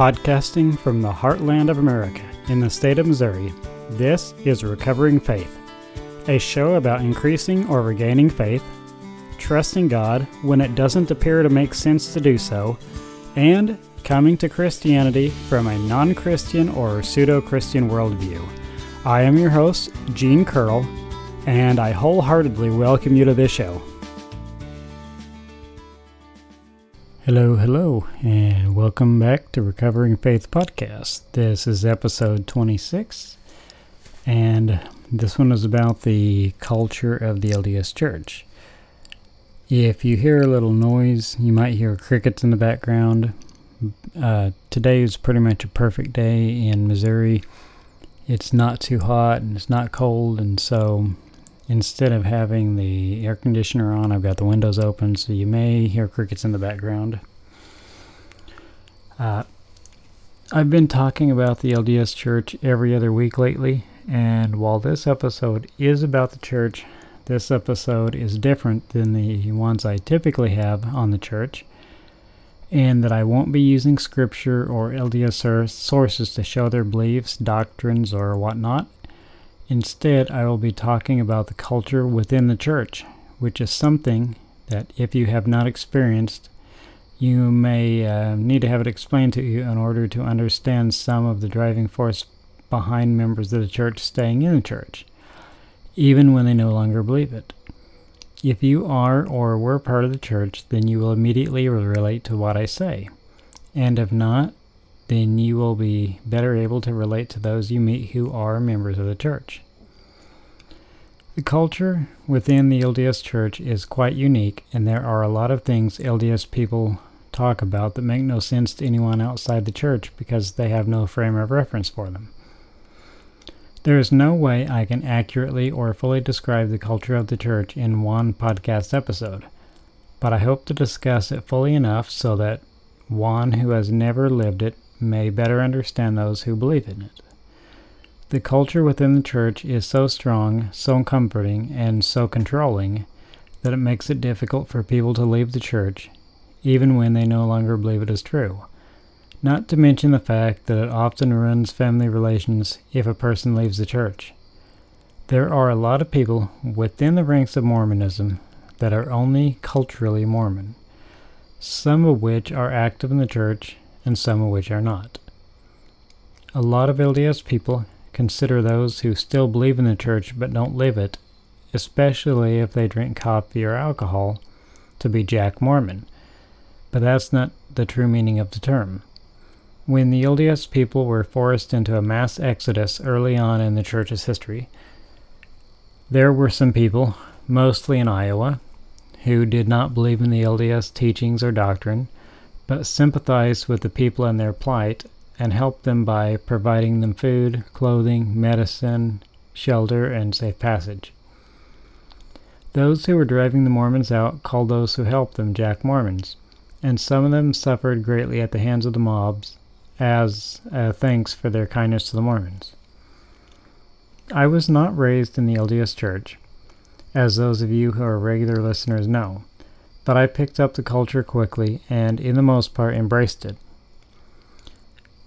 Podcasting from the heartland of America in the state of Missouri, this is Recovering Faith, a show about increasing or regaining faith, trusting God when it doesn't appear to make sense to do so, and coming to Christianity from a non Christian or pseudo Christian worldview. I am your host, Gene Curl, and I wholeheartedly welcome you to this show. Hello, hello, and welcome back to Recovering Faith Podcast. This is episode 26, and this one is about the culture of the LDS Church. If you hear a little noise, you might hear crickets in the background. Uh, today is pretty much a perfect day in Missouri. It's not too hot and it's not cold, and so instead of having the air conditioner on, I've got the windows open, so you may hear crickets in the background. Uh, I've been talking about the LDS Church every other week lately, and while this episode is about the church, this episode is different than the ones I typically have on the church, and that I won't be using scripture or LDS sources to show their beliefs, doctrines, or whatnot. Instead, I will be talking about the culture within the church, which is something that, if you have not experienced, you may uh, need to have it explained to you in order to understand some of the driving force behind members of the church staying in the church, even when they no longer believe it. If you are or were part of the church, then you will immediately relate to what I say. And if not, then you will be better able to relate to those you meet who are members of the church. The culture within the LDS Church is quite unique, and there are a lot of things LDS people talk about that make no sense to anyone outside the church because they have no frame of reference for them. There is no way I can accurately or fully describe the culture of the church in one podcast episode, but I hope to discuss it fully enough so that one who has never lived it may better understand those who believe in it. The culture within the church is so strong, so comforting, and so controlling that it makes it difficult for people to leave the church, even when they no longer believe it is true. Not to mention the fact that it often ruins family relations if a person leaves the church. There are a lot of people within the ranks of Mormonism that are only culturally Mormon, some of which are active in the church and some of which are not. A lot of LDS people consider those who still believe in the church but don't live it, especially if they drink coffee or alcohol, to be Jack Mormon. But that's not the true meaning of the term. When the LDS people were forced into a mass exodus early on in the church's history, there were some people, mostly in Iowa, who did not believe in the LDS teachings or doctrine, but sympathized with the people in their plight and helped them by providing them food, clothing, medicine, shelter, and safe passage. Those who were driving the Mormons out called those who helped them Jack Mormons, and some of them suffered greatly at the hands of the mobs as uh, thanks for their kindness to the Mormons. I was not raised in the LDS Church, as those of you who are regular listeners know, but I picked up the culture quickly and, in the most part, embraced it.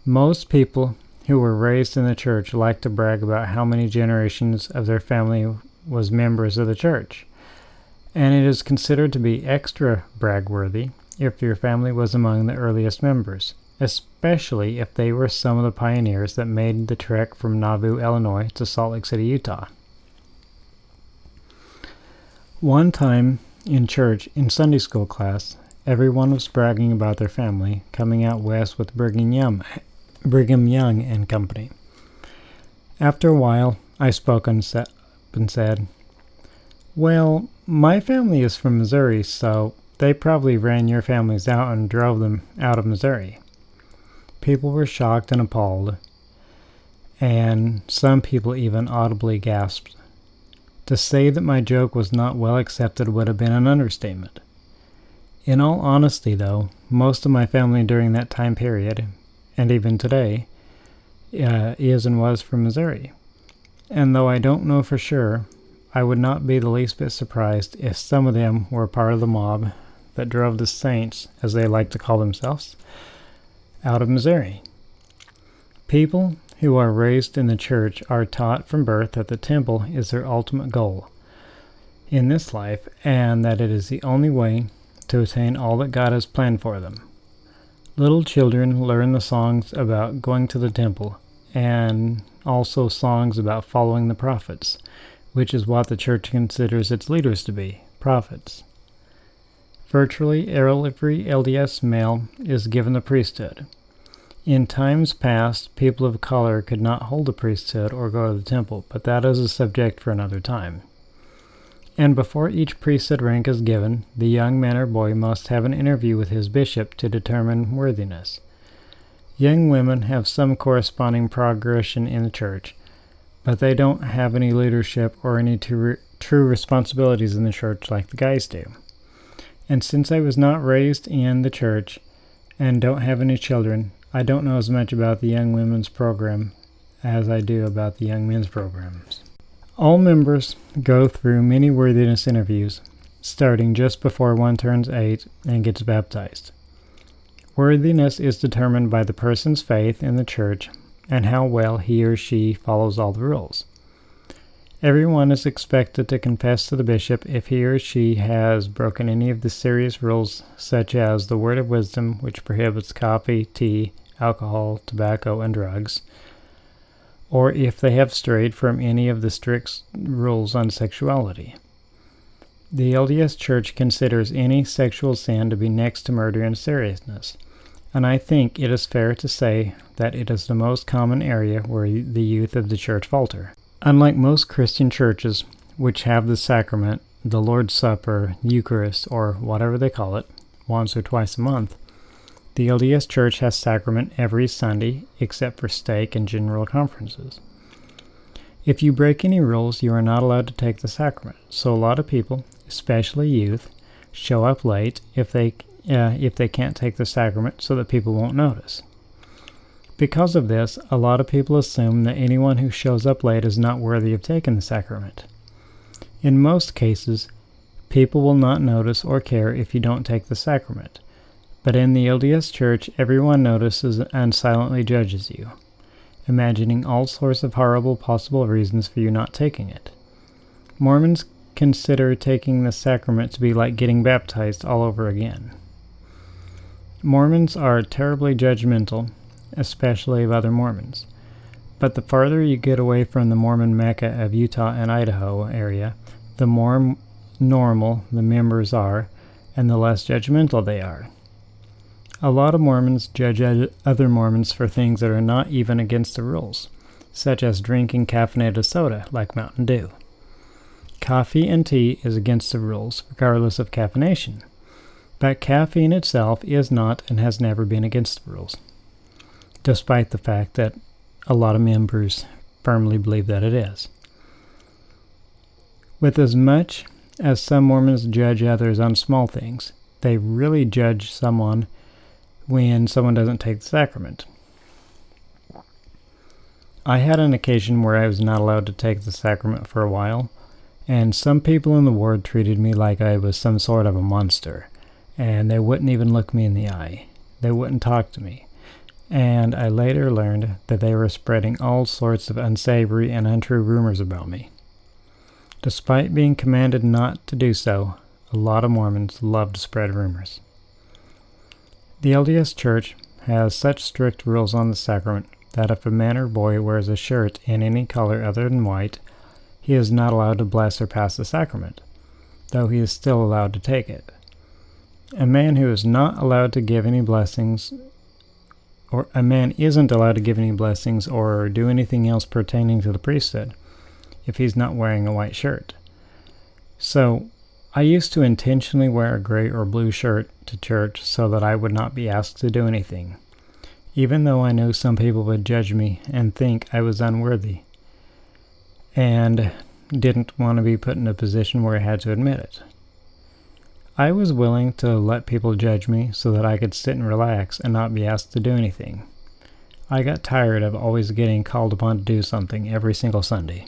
Most people who were raised in the church like to brag about how many generations of their family was members of the church, and it is considered to be extra bragworthy if your family was among the earliest members, especially if they were some of the pioneers that made the trek from Nauvoo, Illinois to Salt Lake City, Utah. One time in church, in Sunday school class, everyone was bragging about their family coming out west with Brigham Young Brigham Young and Company. After a while, I spoke and said, Well, my family is from Missouri, so they probably ran your families out and drove them out of Missouri. People were shocked and appalled, and some people even audibly gasped. To say that my joke was not well accepted would have been an understatement. In all honesty, though, most of my family during that time period, and even today, uh, is and was from Missouri. And though I don't know for sure, I would not be the least bit surprised if some of them were part of the mob that drove the Saints, as they like to call themselves, out of Missouri. People who are raised in the church are taught from birth that the temple is their ultimate goal in this life and that it is the only way to attain all that God has planned for them. Little children learn the songs about going to the temple and also songs about following the prophets, which is what the church considers its leaders to be prophets. Virtually every LDS male is given the priesthood. In times past, people of color could not hold the priesthood or go to the temple, but that is a subject for another time. And before each priesthood rank is given, the young man or boy must have an interview with his bishop to determine worthiness. Young women have some corresponding progression in the church, but they don't have any leadership or any true responsibilities in the church like the guys do. And since I was not raised in the church and don't have any children, I don't know as much about the Young Women's Program as I do about the Young Men's Programs. All members go through many worthiness interviews, starting just before one turns eight and gets baptized. Worthiness is determined by the person's faith in the church and how well he or she follows all the rules. Everyone is expected to confess to the bishop if he or she has broken any of the serious rules, such as the word of wisdom, which prohibits coffee, tea, alcohol, tobacco, and drugs, or if they have strayed from any of the strict rules on sexuality. The LDS Church considers any sexual sin to be next to murder in seriousness, and I think it is fair to say that it is the most common area where the youth of the church falter. Unlike most Christian churches, which have the sacrament, the Lord's Supper, Eucharist, or whatever they call it, once or twice a month, the LDS Church has sacrament every Sunday except for stake and general conferences. If you break any rules, you are not allowed to take the sacrament. So a lot of people, especially youth, show up late if they uh, if they can't take the sacrament so that people won't notice. Because of this, a lot of people assume that anyone who shows up late is not worthy of taking the sacrament. In most cases, people will not notice or care if you don't take the sacrament. But in the LDS Church, everyone notices and silently judges you, imagining all sorts of horrible possible reasons for you not taking it. Mormons consider taking the sacrament to be like getting baptized all over again. Mormons are terribly judgmental, especially of other Mormons. But the farther you get away from the Mormon Mecca of Utah and Idaho area, the more normal the members are and the less judgmental they are. A lot of Mormons judge other Mormons for things that are not even against the rules, such as drinking caffeinated soda like Mountain Dew. Coffee and tea is against the rules, regardless of caffeination, but caffeine itself is not and has never been against the rules, despite the fact that a lot of members firmly believe that it is. With as much as some Mormons judge others on small things, they really judge someone when someone doesn't take the sacrament. I had an occasion where I was not allowed to take the sacrament for a while, and some people in the ward treated me like I was some sort of a monster, and they wouldn't even look me in the eye. They wouldn't talk to me. And I later learned that they were spreading all sorts of unsavory and untrue rumors about me. Despite being commanded not to do so, a lot of Mormons love to spread rumors. The LDS Church has such strict rules on the sacrament that if a man or boy wears a shirt in any color other than white, he is not allowed to bless or pass the sacrament, though he is still allowed to take it. A man who is not allowed to give any blessings, or a man isn't allowed to give any blessings or do anything else pertaining to the priesthood if he's not wearing a white shirt. So, I used to intentionally wear a gray or blue shirt to church so that I would not be asked to do anything, even though I knew some people would judge me and think I was unworthy, and didn't want to be put in a position where I had to admit it. I was willing to let people judge me so that I could sit and relax and not be asked to do anything. I got tired of always getting called upon to do something every single Sunday.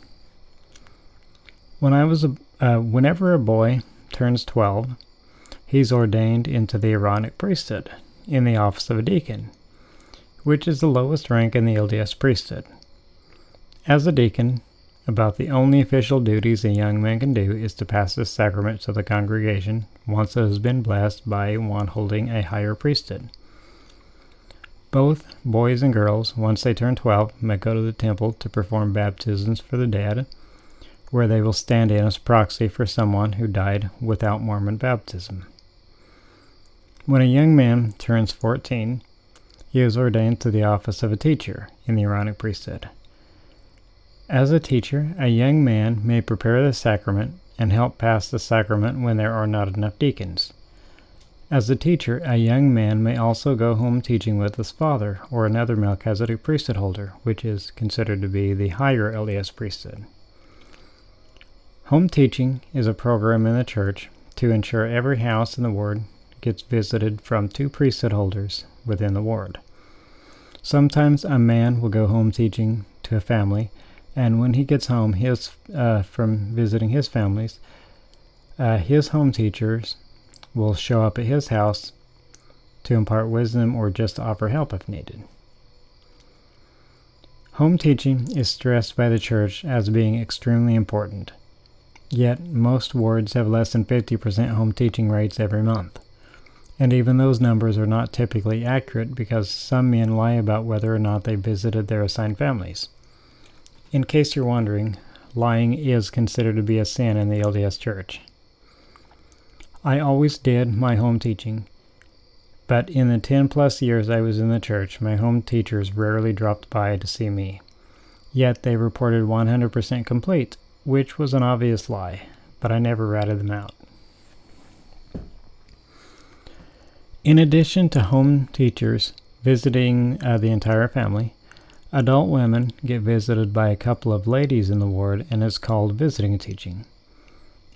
When I was a, uh, whenever a boy turns 12, he's ordained into the Aaronic priesthood in the office of a deacon. which is the lowest rank in the LDS priesthood. As a deacon, about the only official duties a young man can do is to pass the sacrament to the congregation once it has been blessed by one holding a higher priesthood. Both boys and girls, once they turn 12, may go to the temple to perform baptisms for the dead, where they will stand in as proxy for someone who died without Mormon baptism. When a young man turns 14, he is ordained to the office of a teacher in the Aaronic priesthood. As a teacher, a young man may prepare the sacrament and help pass the sacrament when there are not enough deacons. As a teacher, a young man may also go home teaching with his father or another Melchizedek priesthood holder, which is considered to be the higher LDS priesthood. Home teaching is a program in the church to ensure every house in the ward gets visited from two priesthood holders within the ward. Sometimes a man will go home teaching to a family and when he gets home his uh, from visiting his families, uh, his home teachers will show up at his house to impart wisdom or just to offer help if needed. Home teaching is stressed by the church as being extremely important. Yet, most wards have less than 50% home teaching rates every month. And even those numbers are not typically accurate because some men lie about whether or not they visited their assigned families. In case you're wondering, lying is considered to be a sin in the LDS Church. I always did my home teaching, but in the 10 plus years I was in the church, my home teachers rarely dropped by to see me. Yet they reported 100% complete, which was an obvious lie, but I never ratted them out. In addition to home teachers visiting uh, the entire family, Adult women get visited by a couple of ladies in the ward and is called visiting teaching.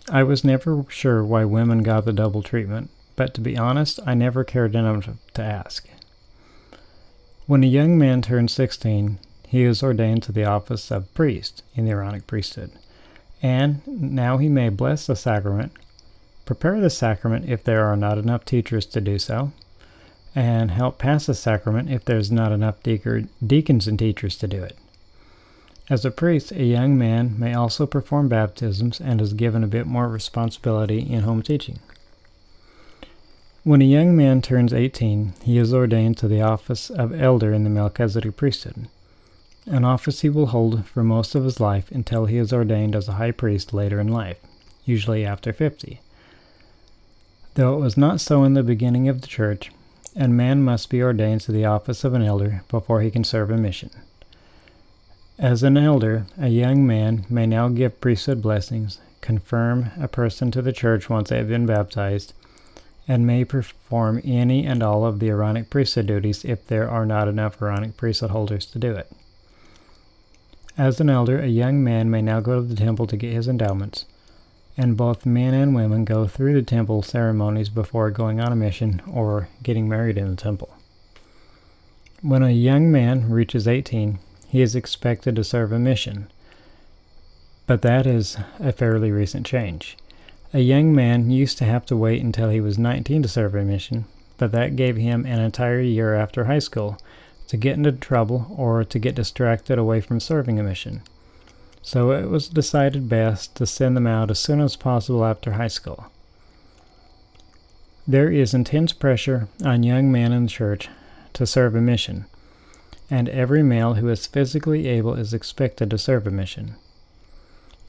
I was never sure why women got the double treatment, but to be honest, I never cared enough to ask. When a young man turns 16, he is ordained to the office of priest in the Aaronic priesthood, and now he may bless the sacrament, prepare the sacrament if there are not enough teachers to do so, and help pass the sacrament if there's not enough deacons and teachers to do it. As a priest, a young man may also perform baptisms and is given a bit more responsibility in home teaching. When a young man turns 18, he is ordained to the office of elder in the Melchizedek priesthood, an office he will hold for most of his life until he is ordained as a high priest later in life, usually after 50. Though it was not so in the beginning of the church, and man must be ordained to the office of an elder before he can serve a mission. As an elder, a young man may now give priesthood blessings, confirm a person to the church once they have been baptized, and may perform any and all of the Aaronic priesthood duties if there are not enough Aaronic priesthood holders to do it. As an elder, a young man may now go to the temple to get his endowments and both men and women go through the temple ceremonies before going on a mission or getting married in the temple. When a young man reaches 18, he is expected to serve a mission, but that is a fairly recent change. A young man used to have to wait until he was 19 to serve a mission, but that gave him an entire year after high school to get into trouble or to get distracted away from serving a mission so it was decided best to send them out as soon as possible after high school. There is intense pressure on young men in the church to serve a mission, and every male who is physically able is expected to serve a mission.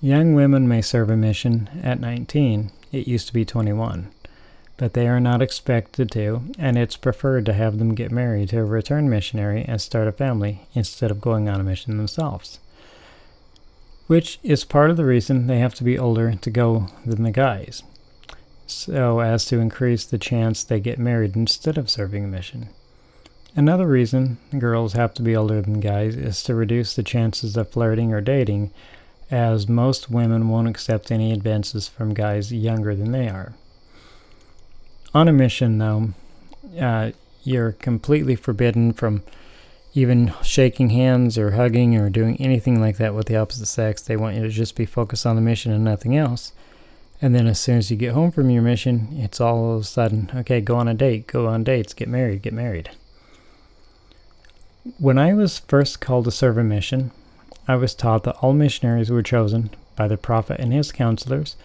Young women may serve a mission at 19, it used to be 21, but they are not expected to, and it's preferred to have them get married to a return missionary and start a family instead of going on a mission themselves which is part of the reason they have to be older to go than the guys, so as to increase the chance they get married instead of serving a mission. Another reason girls have to be older than guys is to reduce the chances of flirting or dating, as most women won't accept any advances from guys younger than they are. On a mission, though, uh, you're completely forbidden from even shaking hands or hugging or doing anything like that with the opposite sex. They want you to just be focused on the mission and nothing else. And then as soon as you get home from your mission, it's all of a sudden, okay, go on a date, go on dates, get married, get married. When I was first called to serve a mission, I was taught that all missionaries were chosen by the prophet and his counselors,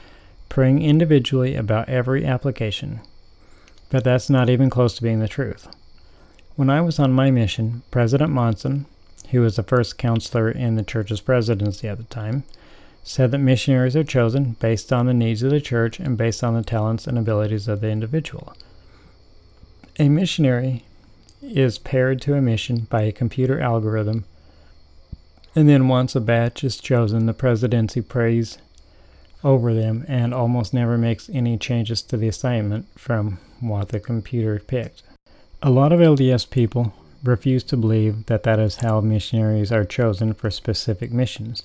praying individually about every application. But that's not even close to being the truth. When I was on my mission, President Monson, who was the first counselor in the church's presidency at the time, said that missionaries are chosen based on the needs of the church and based on the talents and abilities of the individual. A missionary is paired to a mission by a computer algorithm, and then once a batch is chosen, the presidency prays over them and almost never makes any changes to the assignment from what the computer picked. A lot of LDS people refuse to believe that that is how missionaries are chosen for specific missions.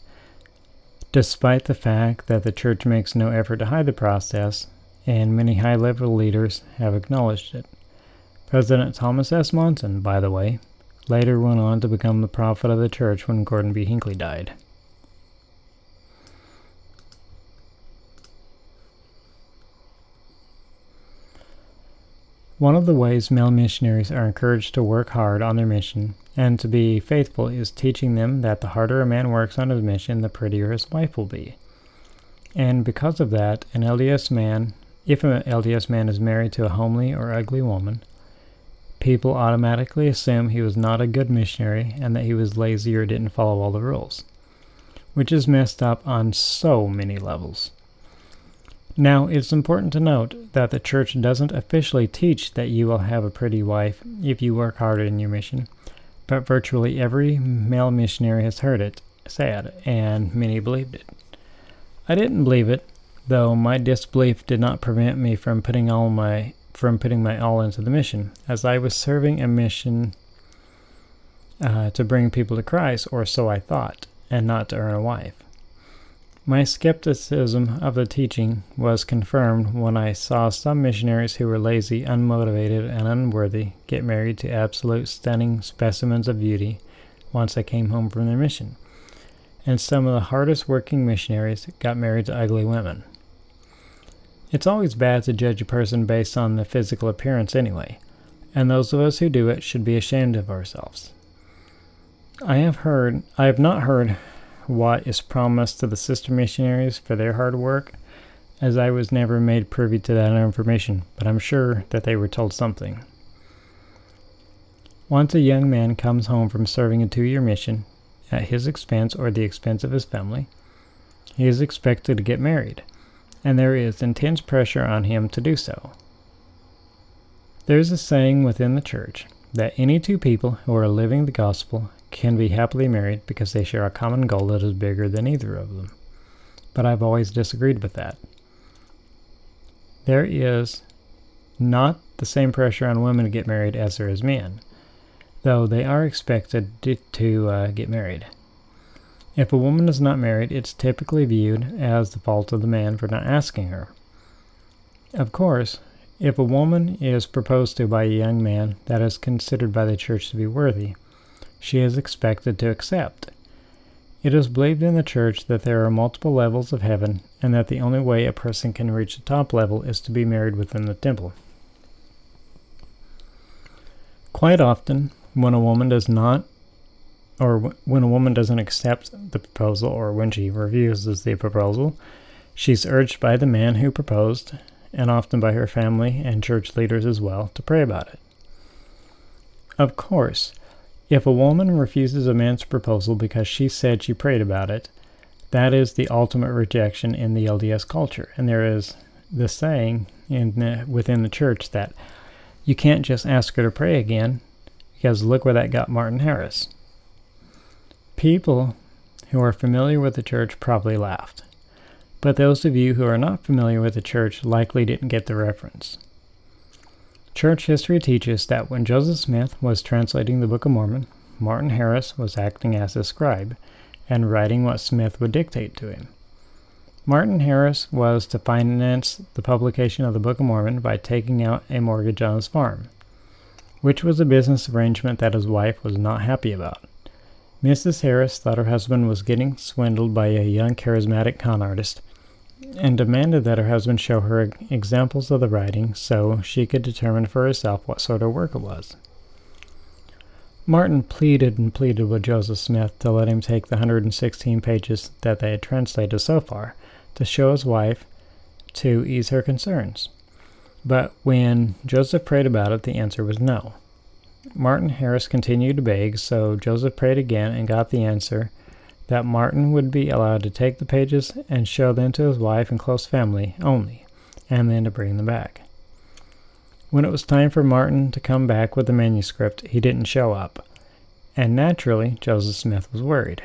Despite the fact that the church makes no effort to hide the process, and many high level leaders have acknowledged it. President Thomas S. Monson, by the way, later went on to become the prophet of the church when Gordon B. Hinckley died. One of the ways male missionaries are encouraged to work hard on their mission and to be faithful is teaching them that the harder a man works on his mission, the prettier his wife will be. And because of that, an LDS man, if an LDS man is married to a homely or ugly woman, people automatically assume he was not a good missionary and that he was lazy or didn't follow all the rules, which is messed up on so many levels. Now, it's important to note that the church doesn't officially teach that you will have a pretty wife if you work harder in your mission, but virtually every male missionary has heard it said, and many believed it. I didn't believe it, though my disbelief did not prevent me from putting all my from putting my all into the mission, as I was serving a mission uh, to bring people to Christ, or so I thought, and not to earn a wife. My skepticism of the teaching was confirmed when I saw some missionaries who were lazy, unmotivated, and unworthy get married to absolute stunning specimens of beauty once they came home from their mission. And some of the hardest working missionaries got married to ugly women. It's always bad to judge a person based on the physical appearance anyway, and those of us who do it should be ashamed of ourselves. I have heard, I have not heard what is promised to the sister missionaries for their hard work, as I was never made privy to that information, but I'm sure that they were told something. Once a young man comes home from serving a two year mission, at his expense or the expense of his family, he is expected to get married and there is intense pressure on him to do so. There is a saying within the church that any two people who are living the gospel can be happily married because they share a common goal that is bigger than either of them. But I've always disagreed with that. There is not the same pressure on women to get married as there is men, though they are expected to, uh, get married. If a woman is not married, it's typically viewed as the fault of the man for not asking her. Of course, if a woman is proposed to by a young man that is considered by the church to be worthy, she is expected to accept. It is believed in the church that there are multiple levels of heaven and that the only way a person can reach the top level is to be married within the temple. Quite often, when a woman does not or when a woman doesn't accept the proposal or when she refuses the proposal, she's urged by the man who proposed, and often by her family and church leaders as well, to pray about it. Of course, if a woman refuses a man's proposal because she said she prayed about it, that is the ultimate rejection in the LDS culture. And there is the saying in the, within the church that you can't just ask her to pray again because look where that got Martin Harris. People who are familiar with the church probably laughed, but those of you who are not familiar with the church likely didn't get the reference. Church history teaches that when Joseph Smith was translating the Book of Mormon, Martin Harris was acting as a scribe and writing what Smith would dictate to him. Martin Harris was to finance the publication of the Book of Mormon by taking out a mortgage on his farm, which was a business arrangement that his wife was not happy about. Mrs. Harris thought her husband was getting swindled by a young charismatic con artist and demanded that her husband show her examples of the writing so she could determine for herself what sort of work it was. Martin pleaded and pleaded with Joseph Smith to let him take the 116 pages that they had translated so far to show his wife to ease her concerns. But when Joseph prayed about it, the answer was no. Martin Harris continued to beg, so Joseph prayed again and got the answer that Martin would be allowed to take the pages and show them to his wife and close family only, and then to bring them back. When it was time for Martin to come back with the manuscript, he didn't show up, and naturally, Joseph Smith was worried.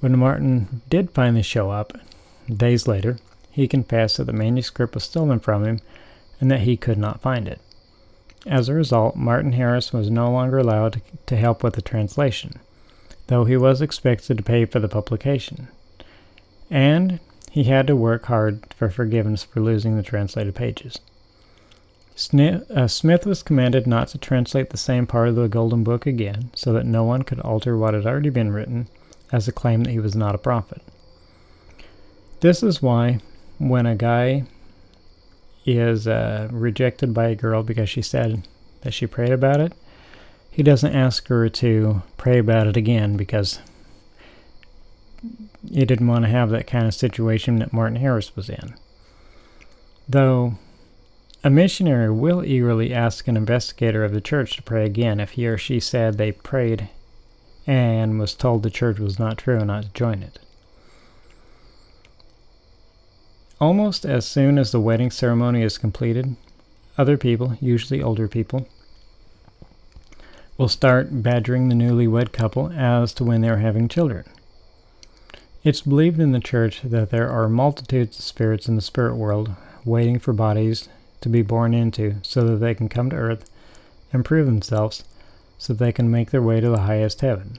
When Martin did finally show up, days later, he confessed that the manuscript was stolen from him and that he could not find it. As a result, Martin Harris was no longer allowed to help with the translation, though he was expected to pay for the publication. And he had to work hard for forgiveness for losing the translated pages. Uh, Smith was commanded not to translate the same part of the Golden Book again, so that no one could alter what had already been written as a claim that he was not a prophet. This is why, when a guy is uh, rejected by a girl because she said that she prayed about it, he doesn't ask her to pray about it again because he didn't want to have that kind of situation that Martin Harris was in. Though a missionary will eagerly ask an investigator of the church to pray again if he or she said they prayed and was told the church was not true and not to join it. Almost as soon as the wedding ceremony is completed, other people, usually older people, will start badgering the newlywed couple as to when they are having children. It's believed in the church that there are multitudes of spirits in the spirit world waiting for bodies to be born into so that they can come to earth and prove themselves so they can make their way to the highest heaven.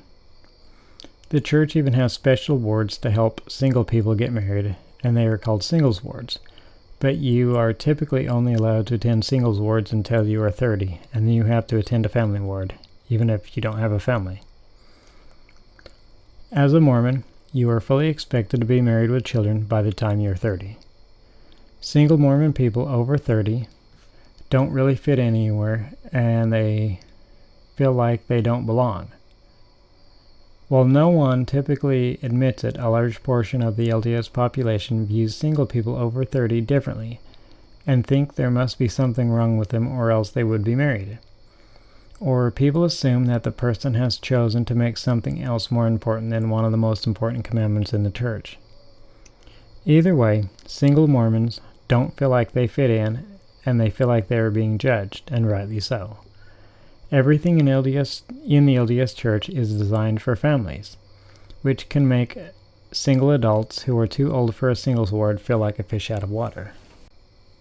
The church even has special wards to help single people get married, and they are called singles wards. But you are typically only allowed to attend singles wards until you are 30, and then you have to attend a family ward, even if you don't have a family. As a Mormon, you are fully expected to be married with children by the time you're 30. Single Mormon people over 30 don't really fit anywhere and they feel like they don't belong. While no one typically admits it, a large portion of the LDS population views single people over 30 differently and think there must be something wrong with them or else they would be married. Or people assume that the person has chosen to make something else more important than one of the most important commandments in the church. Either way, single Mormons don't feel like they fit in and they feel like they are being judged, and rightly so. Everything in LDS in the LDS Church is designed for families, which can make single adults who are too old for a singles ward feel like a fish out of water.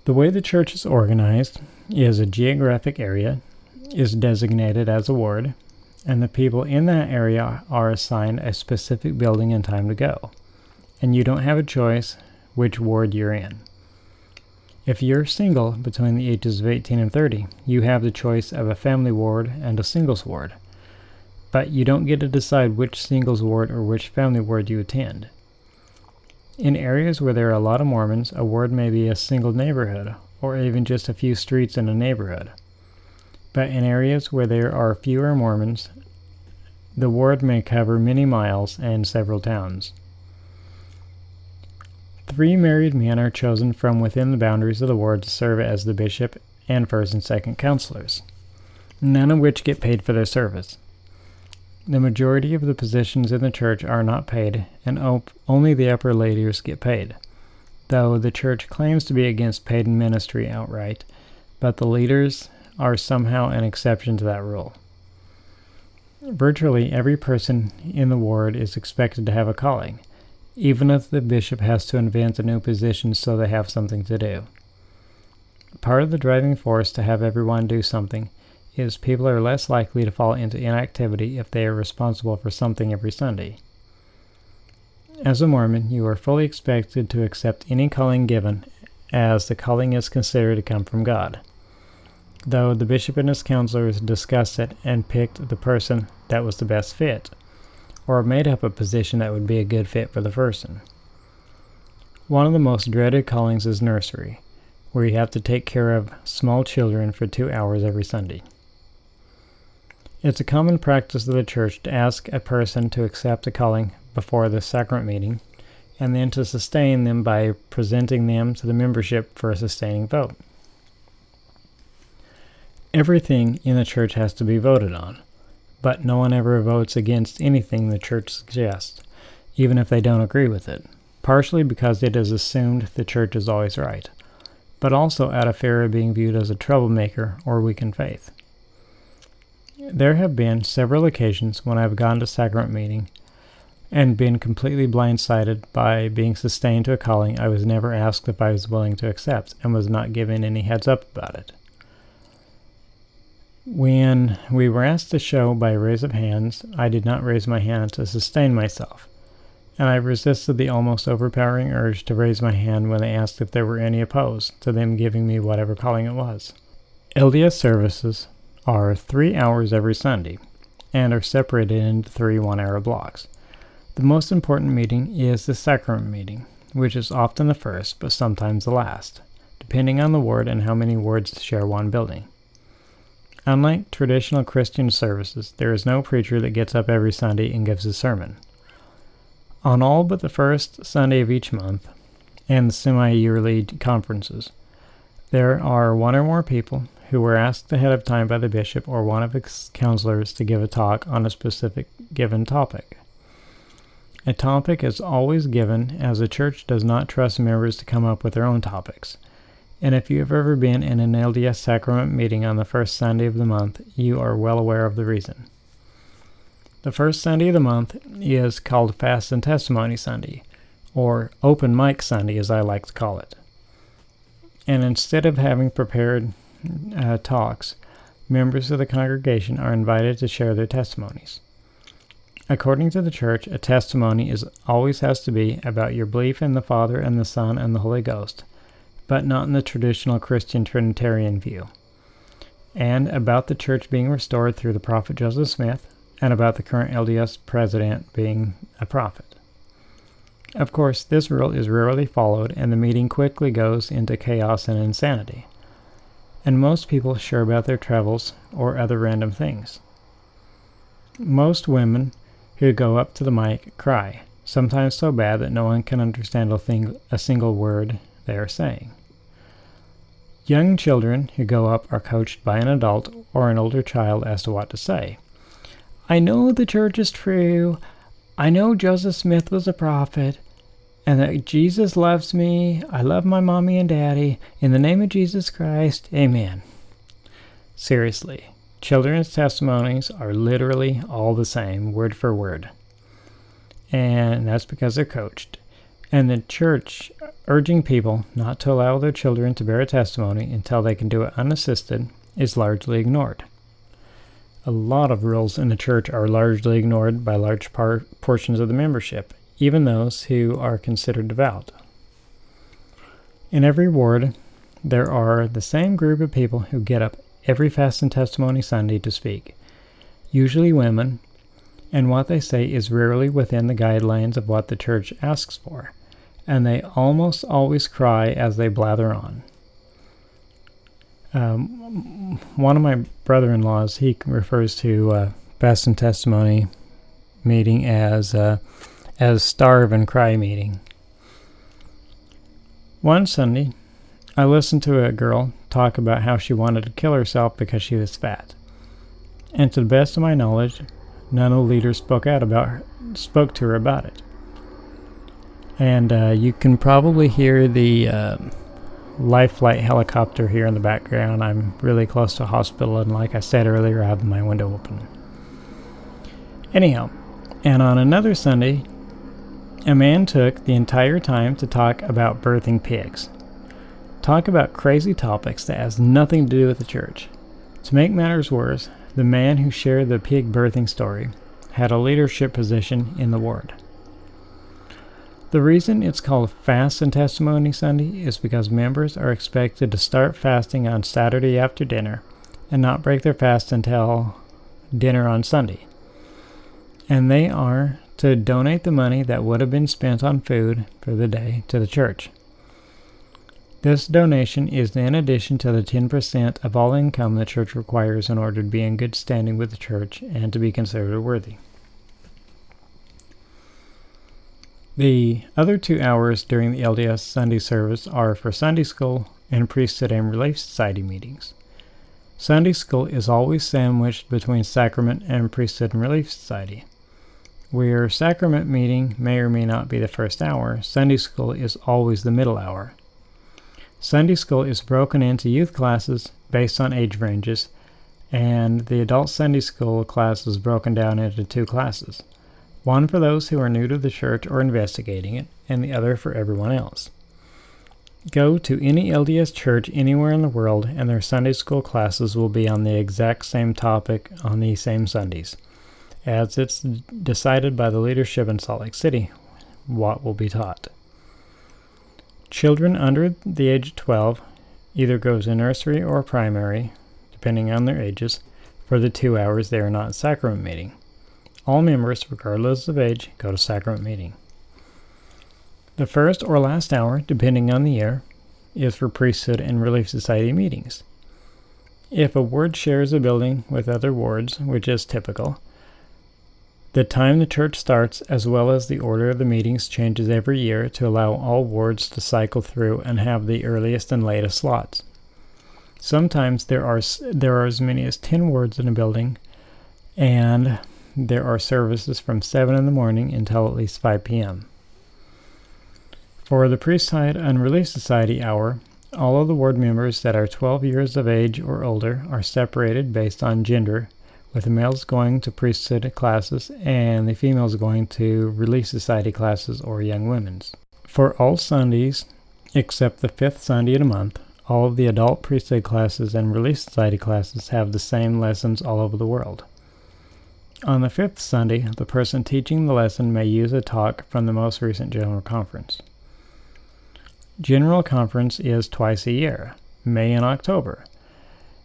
The way the church is organized is a geographic area is designated as a ward, and the people in that area are assigned a specific building and time to go, and you don't have a choice which ward you're in. If you're single between the ages of 18 and 30, you have the choice of a family ward and a singles ward. But you don't get to decide which singles ward or which family ward you attend. In areas where there are a lot of Mormons, a ward may be a single neighborhood, or even just a few streets in a neighborhood. But in areas where there are fewer Mormons, the ward may cover many miles and several towns. Three married men are chosen from within the boundaries of the ward to serve as the bishop and first and second counselors, none of which get paid for their service. The majority of the positions in the church are not paid, and op- only the upper leaders get paid, though the church claims to be against paid ministry outright, but the leaders are somehow an exception to that rule. Virtually every person in the ward is expected to have a calling even if the bishop has to invent a new position so they have something to do. Part of the driving force to have everyone do something is people are less likely to fall into inactivity if they are responsible for something every Sunday. As a Mormon, you are fully expected to accept any calling given, as the calling is considered to come from God. Though the bishop and his counselors discussed it and picked the person that was the best fit or made up a position that would be a good fit for the person. One of the most dreaded callings is nursery, where you have to take care of small children for two hours every Sunday. It's a common practice of the church to ask a person to accept a calling before the sacrament meeting and then to sustain them by presenting them to the membership for a sustaining vote. Everything in the church has to be voted on, but no one ever votes against anything the church suggests, even if they don't agree with it, partially because it is assumed the church is always right, but also out of fear of being viewed as a troublemaker or weak in faith. There have been several occasions when I have gone to sacrament meeting and been completely blindsided by being sustained to a calling I was never asked if I was willing to accept and was not given any heads up about it. When we were asked to show by a raise of hands, I did not raise my hand to sustain myself, and I resisted the almost overpowering urge to raise my hand when they asked if there were any opposed to them giving me whatever calling it was. LDS services are three hours every Sunday and are separated into three one hour blocks. The most important meeting is the sacrament meeting, which is often the first but sometimes the last, depending on the ward and how many wards share one building. Unlike traditional Christian services, there is no preacher that gets up every Sunday and gives a sermon. On all but the first Sunday of each month and the semi yearly conferences, there are one or more people who were asked ahead of time by the bishop or one of his counselors to give a talk on a specific given topic. A topic is always given as the church does not trust members to come up with their own topics. And if you have ever been in an LDS sacrament meeting on the first Sunday of the month, you are well aware of the reason. The first Sunday of the month is called Fast and Testimony Sunday, or Open Mic Sunday as I like to call it. And instead of having prepared uh, talks, members of the congregation are invited to share their testimonies. According to the church, a testimony is always has to be about your belief in the Father and the Son and the Holy Ghost, but not in the traditional Christian Trinitarian view, and about the church being restored through the prophet Joseph Smith, and about the current LDS president being a prophet. Of course, this rule is rarely followed, and the meeting quickly goes into chaos and insanity and most people share about their travels or other random things. Most women who go up to the mic cry, sometimes so bad that no one can understand a, thing, a single word they are saying. Young children who go up are coached by an adult or an older child as to what to say. I know the church is true. I know Joseph Smith was a prophet and that Jesus loves me. I love my mommy and daddy. In the name of Jesus Christ, amen. Seriously, children's testimonies are literally all the same, word for word. And that's because they're coached. And the church urging people not to allow their children to bear a testimony until they can do it unassisted is largely ignored. A lot of rules in the church are largely ignored by large par- portions of the membership, even those who are considered devout. In every ward, there are the same group of people who get up every fast and testimony Sunday to speak, usually women, and what they say is rarely within the guidelines of what the church asks for, and they almost always cry as they blather on. Um, one of my brother in laws, he refers to uh, fast and testimony meeting as uh, as starve and cry meeting. One Sunday, I listened to a girl talk about how she wanted to kill herself because she was fat. And to the best of my knowledge, none of the leaders spoke out about her, spoke to her about it. And uh, you can probably hear the uh, life flight helicopter here in the background. I'm really close to a hospital, and like I said earlier, I have my window open. Anyhow, and on another Sunday, a man took the entire time to talk about birthing pigs. Talk about crazy topics that has nothing to do with the church. To make matters worse, the man who shared the pig birthing story had a leadership position in the ward. The reason it's called Fast and Testimony Sunday is because members are expected to start fasting on Saturday after dinner and not break their fast until dinner on Sunday. And they are to donate the money that would have been spent on food for the day to the church. This donation is in addition to the 10% of all income the church requires in order to be in good standing with the church and to be considered worthy. The other two hours during the LDS Sunday service are for Sunday school and priesthood and relief society meetings. Sunday school is always sandwiched between sacrament and priesthood and relief society. Where sacrament meeting may or may not be the first hour, Sunday school is always the middle hour. Sunday school is broken into youth classes based on age ranges, and the adult Sunday school class is broken down into two classes one for those who are new to the church or investigating it, and the other for everyone else. Go to any LDS church anywhere in the world, and their Sunday school classes will be on the exact same topic on these same Sundays, as it's decided by the leadership in Salt Lake City what will be taught. Children under the age of 12 either go to nursery or primary, depending on their ages, for the two hours they are not sacrament meeting. All members, regardless of age, go to sacrament meeting. The first or last hour, depending on the year, is for priesthood and relief society meetings. If a ward shares a building with other wards, which is typical, the time the church starts, as well as the order of the meetings, changes every year to allow all wards to cycle through and have the earliest and latest slots. Sometimes there are there are as many as 10 wards in a building, and there are services from 7 in the morning until at least 5 p.m. For the Priesthood and Relief Society hour, all of the ward members that are 12 years of age or older are separated based on gender with the males going to priesthood classes and the females going to Relief Society classes or Young Women's. For all Sundays, except the fifth Sunday in a month, all of the adult priesthood classes and Relief Society classes have the same lessons all over the world. On the fifth Sunday, the person teaching the lesson may use a talk from the most recent General Conference. General Conference is twice a year, May and October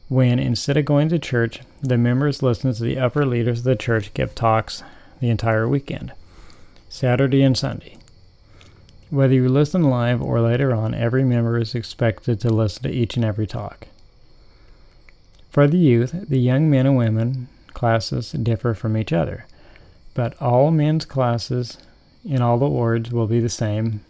when instead of going to church, the members listen to the upper leaders of the church give talks the entire weekend, Saturday and Sunday. Whether you listen live or later on, every member is expected to listen to each and every talk. For the youth, the young men and women classes differ from each other, but all men's classes in all the wards will be the same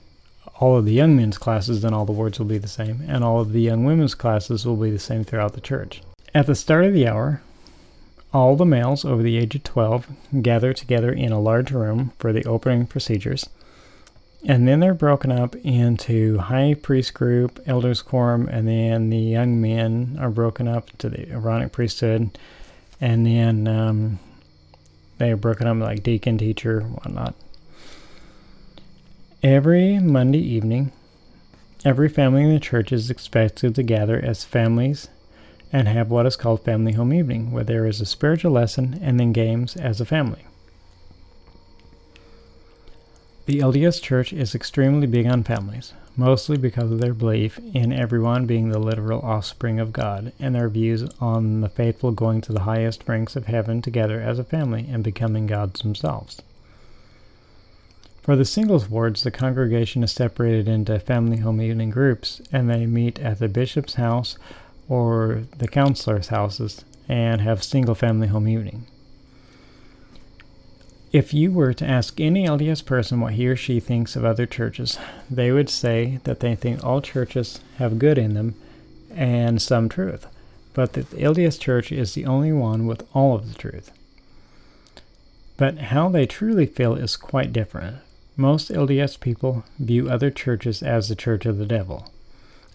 all of the young men's classes in all the wards will be the same, and all of the young women's classes will be the same throughout the church. At the start of the hour, all the males over the age of 12 gather together in a large room for the opening procedures, and then they're broken up into high priest group, elders quorum, and then the young men are broken up to the Aaronic priesthood, and then um, they are broken up like deacon, teacher, whatnot. Every Monday evening, every family in the church is expected to gather as families and have what is called family home evening, where there is a spiritual lesson and then games as a family. The LDS Church is extremely big on families, mostly because of their belief in everyone being the literal offspring of God and their views on the faithful going to the highest ranks of heaven together as a family and becoming gods themselves. For the singles wards, the congregation is separated into family home evening groups, and they meet at the bishop's house or the counselor's houses and have single family home evening. If you were to ask any LDS person what he or she thinks of other churches, they would say that they think all churches have good in them and some truth, but that the LDS church is the only one with all of the truth. But how they truly feel is quite different. Most LDS people view other churches as the church of the devil,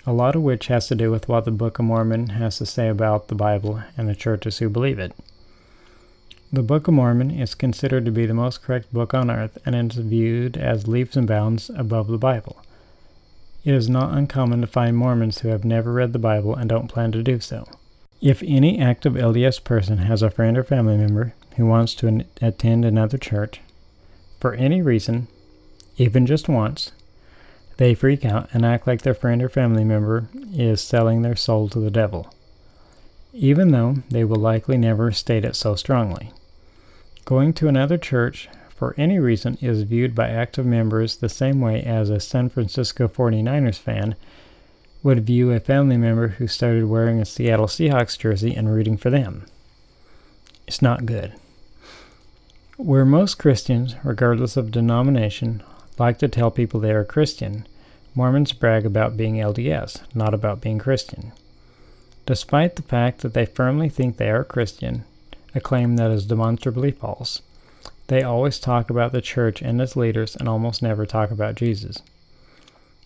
a lot of which has to do with what the Book of Mormon has to say about the Bible and the churches who believe it. The Book of Mormon is considered to be the most correct book on earth and is viewed as leaps and bounds above the Bible. It is not uncommon to find Mormons who have never read the Bible and don't plan to do so. If any active LDS person has a friend or family member who wants to attend another church, for any reason, even just once, they freak out and act like their friend or family member is selling their soul to the devil, even though they will likely never state it so strongly. Going to another church for any reason is viewed by active members the same way as a San Francisco 49ers fan would view a family member who started wearing a Seattle Seahawks jersey and rooting for them. It's not good. Where most Christians, regardless of denomination, like to tell people they are Christian, Mormons brag about being LDS, not about being Christian. Despite the fact that they firmly think they are Christian, a claim that is demonstrably false, they always talk about the church and its leaders and almost never talk about Jesus.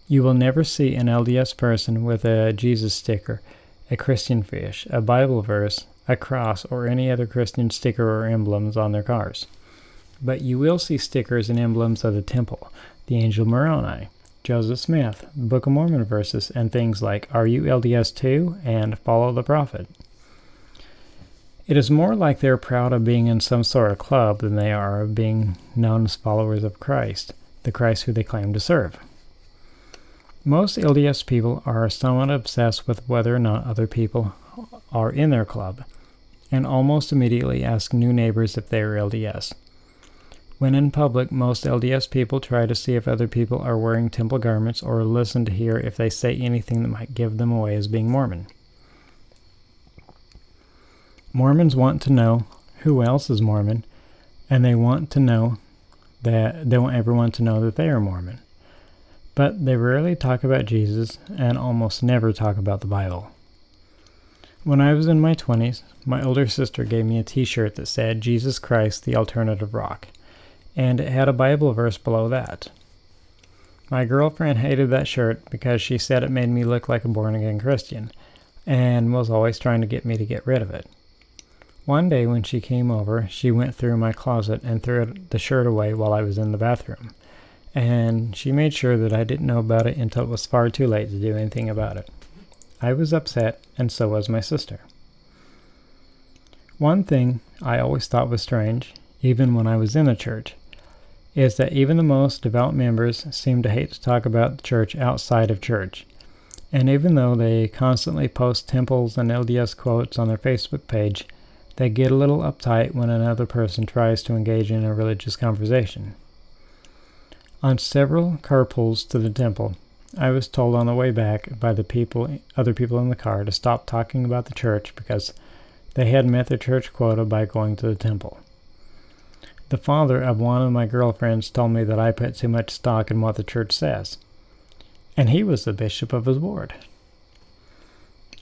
You will never see an LDS person with a Jesus sticker, a Christian fish, a Bible verse, a cross, or any other Christian sticker or emblems on their cars. But you will see stickers and emblems of the temple, the angel Moroni, Joseph Smith, Book of Mormon verses, and things like Are you LDS too? and Follow the Prophet. It is more like they're proud of being in some sort of club than they are of being known as followers of Christ, the Christ who they claim to serve. Most LDS people are somewhat obsessed with whether or not other people are in their club, and almost immediately ask new neighbors if they are LDS. When in public, most LDS people try to see if other people are wearing temple garments or listen to hear if they say anything that might give them away as being Mormon. Mormons want to know who else is Mormon, and they want to know that they want everyone to know that they are Mormon. But they rarely talk about Jesus and almost never talk about the Bible. When I was in my 20s, my older sister gave me a t shirt that said Jesus Christ, the Alternative Rock and it had a Bible verse below that. My girlfriend hated that shirt because she said it made me look like a born again Christian and was always trying to get me to get rid of it. One day when she came over, she went through my closet and threw the shirt away while I was in the bathroom. And she made sure that I didn't know about it until it was far too late to do anything about it. I was upset, and so was my sister. One thing I always thought was strange, even when I was in a church, is that even the most devout members seem to hate to talk about the church outside of church. And even though they constantly post temples and LDS quotes on their Facebook page, they get a little uptight when another person tries to engage in a religious conversation. On several car carpools to the temple, I was told on the way back by the people, other people in the car, to stop talking about the church because they had met their church quota by going to the temple. The father of one of my girlfriends told me that I put too much stock in what the church says, and he was the bishop of his ward.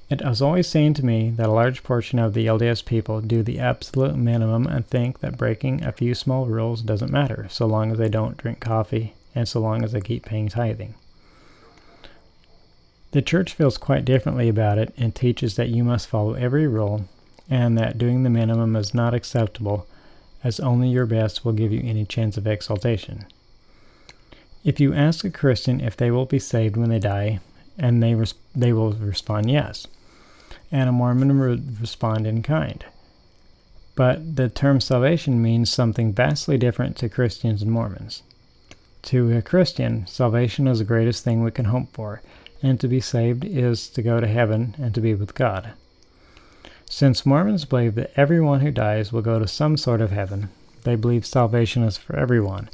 It has always seemed to me that a large portion of the LDS people do the absolute minimum and think that breaking a few small rules doesn't matter so long as they don't drink coffee and so long as they keep paying tithing. The church feels quite differently about it and teaches that you must follow every rule and that doing the minimum is not acceptable as only your best will give you any chance of exaltation. If you ask a Christian if they will be saved when they die, and they, res- they will respond yes, and a Mormon would respond in kind. But the term salvation means something vastly different to Christians and Mormons. To a Christian, salvation is the greatest thing we can hope for, and to be saved is to go to heaven and to be with God. Since Mormons believe that everyone who dies will go to some sort of heaven, they believe salvation is for everyone,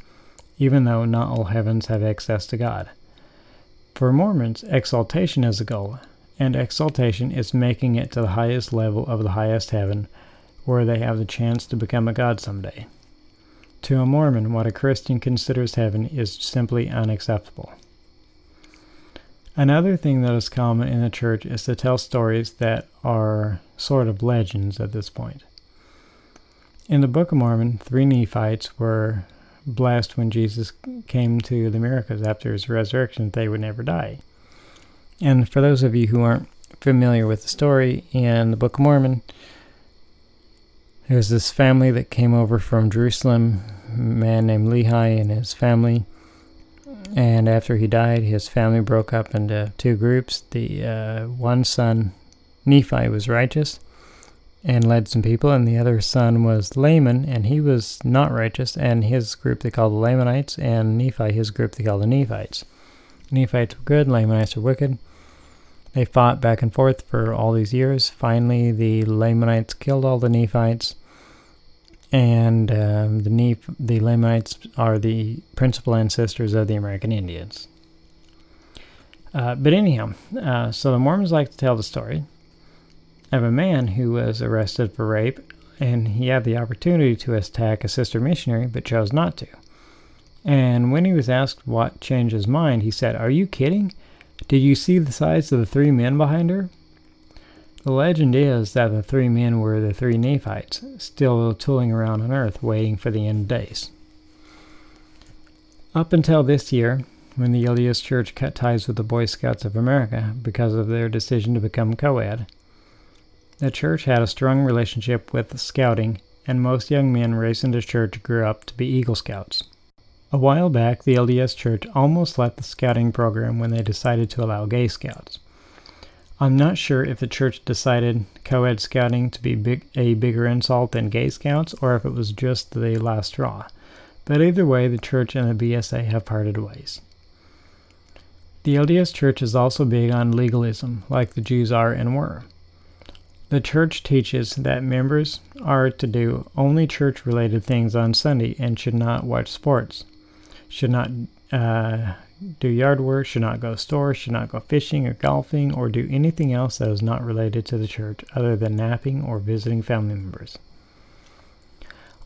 even though not all heavens have access to God. For Mormons, exaltation is a goal, and exaltation is making it to the highest level of the highest heaven, where they have the chance to become a god someday. To a Mormon, what a Christian considers heaven is simply unacceptable. Another thing that is common in the church is to tell stories that are sort of legends at this point. In the Book of Mormon, three Nephites were blessed when Jesus came to the Americas after his resurrection that they would never die. And for those of you who aren't familiar with the story, in the Book of Mormon, there was this family that came over from Jerusalem, a man named Lehi and his family and after he died, his family broke up into two groups. The uh, one son, Nephi, was righteous and led some people, and the other son was Laman, and he was not righteous, and his group they called the Lamanites, and Nephi, his group they called the Nephites. Nephites were good, Lamanites were wicked. They fought back and forth for all these years. Finally, the Lamanites killed all the Nephites and um, the Neph- the Lamanites are the principal ancestors of the American Indians. Uh, but anyhow, uh, so the Mormons like to tell the story of a man who was arrested for rape, and he had the opportunity to attack a sister missionary, but chose not to. And when he was asked what changed his mind, he said, Are you kidding? Did you see the size of the three men behind her? The legend is that the three men were the three Nephites, still tooling around on earth waiting for the end days. Up until this year, when the LDS Church cut ties with the Boy Scouts of America because of their decision to become co ed, the church had a strong relationship with scouting, and most young men raised into church grew up to be Eagle Scouts. A while back, the LDS Church almost left the scouting program when they decided to allow gay scouts. I'm not sure if the church decided co ed scouting to be big, a bigger insult than gay scouts or if it was just the last straw, but either way, the church and the BSA have parted ways. The LDS Church is also big on legalism, like the Jews are and were. The church teaches that members are to do only church related things on Sunday and should not watch sports should not uh, do yard work, should not go to stores, should not go fishing or golfing, or do anything else that is not related to the church other than napping or visiting family members.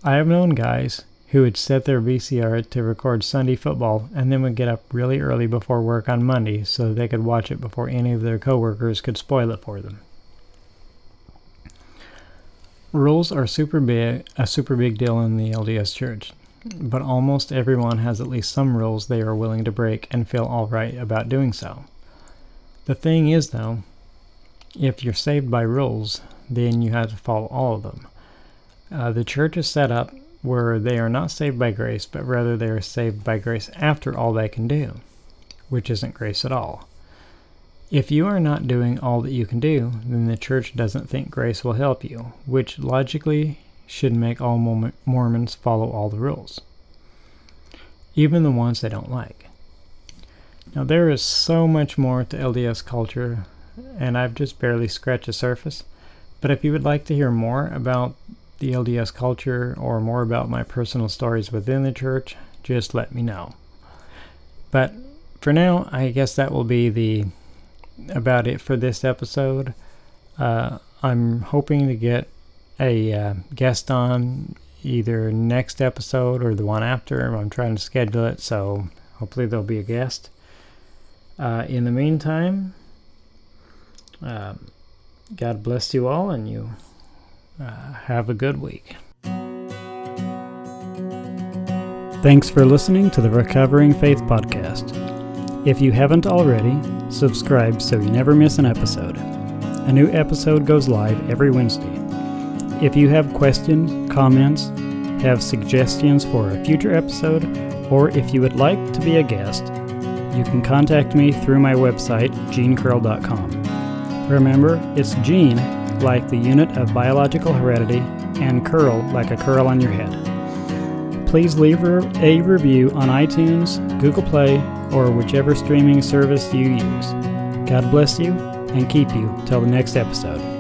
I have known guys who would set their VCR to record Sunday football and then would get up really early before work on Monday so they could watch it before any of their coworkers could spoil it for them. Rules are super big, a super big deal in the LDS church but almost everyone has at least some rules they are willing to break and feel alright about doing so. The thing is, though, if you're saved by rules, then you have to follow all of them. Uh, the church is set up where they are not saved by grace, but rather they are saved by grace after all they can do, which isn't grace at all. If you are not doing all that you can do, then the church doesn't think grace will help you, which logically should make all Mormons follow all the rules, even the ones they don't like. Now, there is so much more to LDS culture, and I've just barely scratched the surface. But if you would like to hear more about the LDS culture or more about my personal stories within the church, just let me know. But for now, I guess that will be the about it for this episode. Uh, I'm hoping to get a uh, guest on either next episode or the one after. I'm trying to schedule it, so hopefully there'll be a guest. Uh, in the meantime, um, God bless you all and you uh, have a good week. Thanks for listening to the Recovering Faith Podcast. If you haven't already, subscribe so you never miss an episode. A new episode goes live every Wednesday. If you have questions, comments, have suggestions for a future episode, or if you would like to be a guest, you can contact me through my website, genecurl.com. Remember, it's gene, like the unit of biological heredity, and curl, like a curl on your head. Please leave a review on iTunes, Google Play, or whichever streaming service you use. God bless you and keep you till the next episode.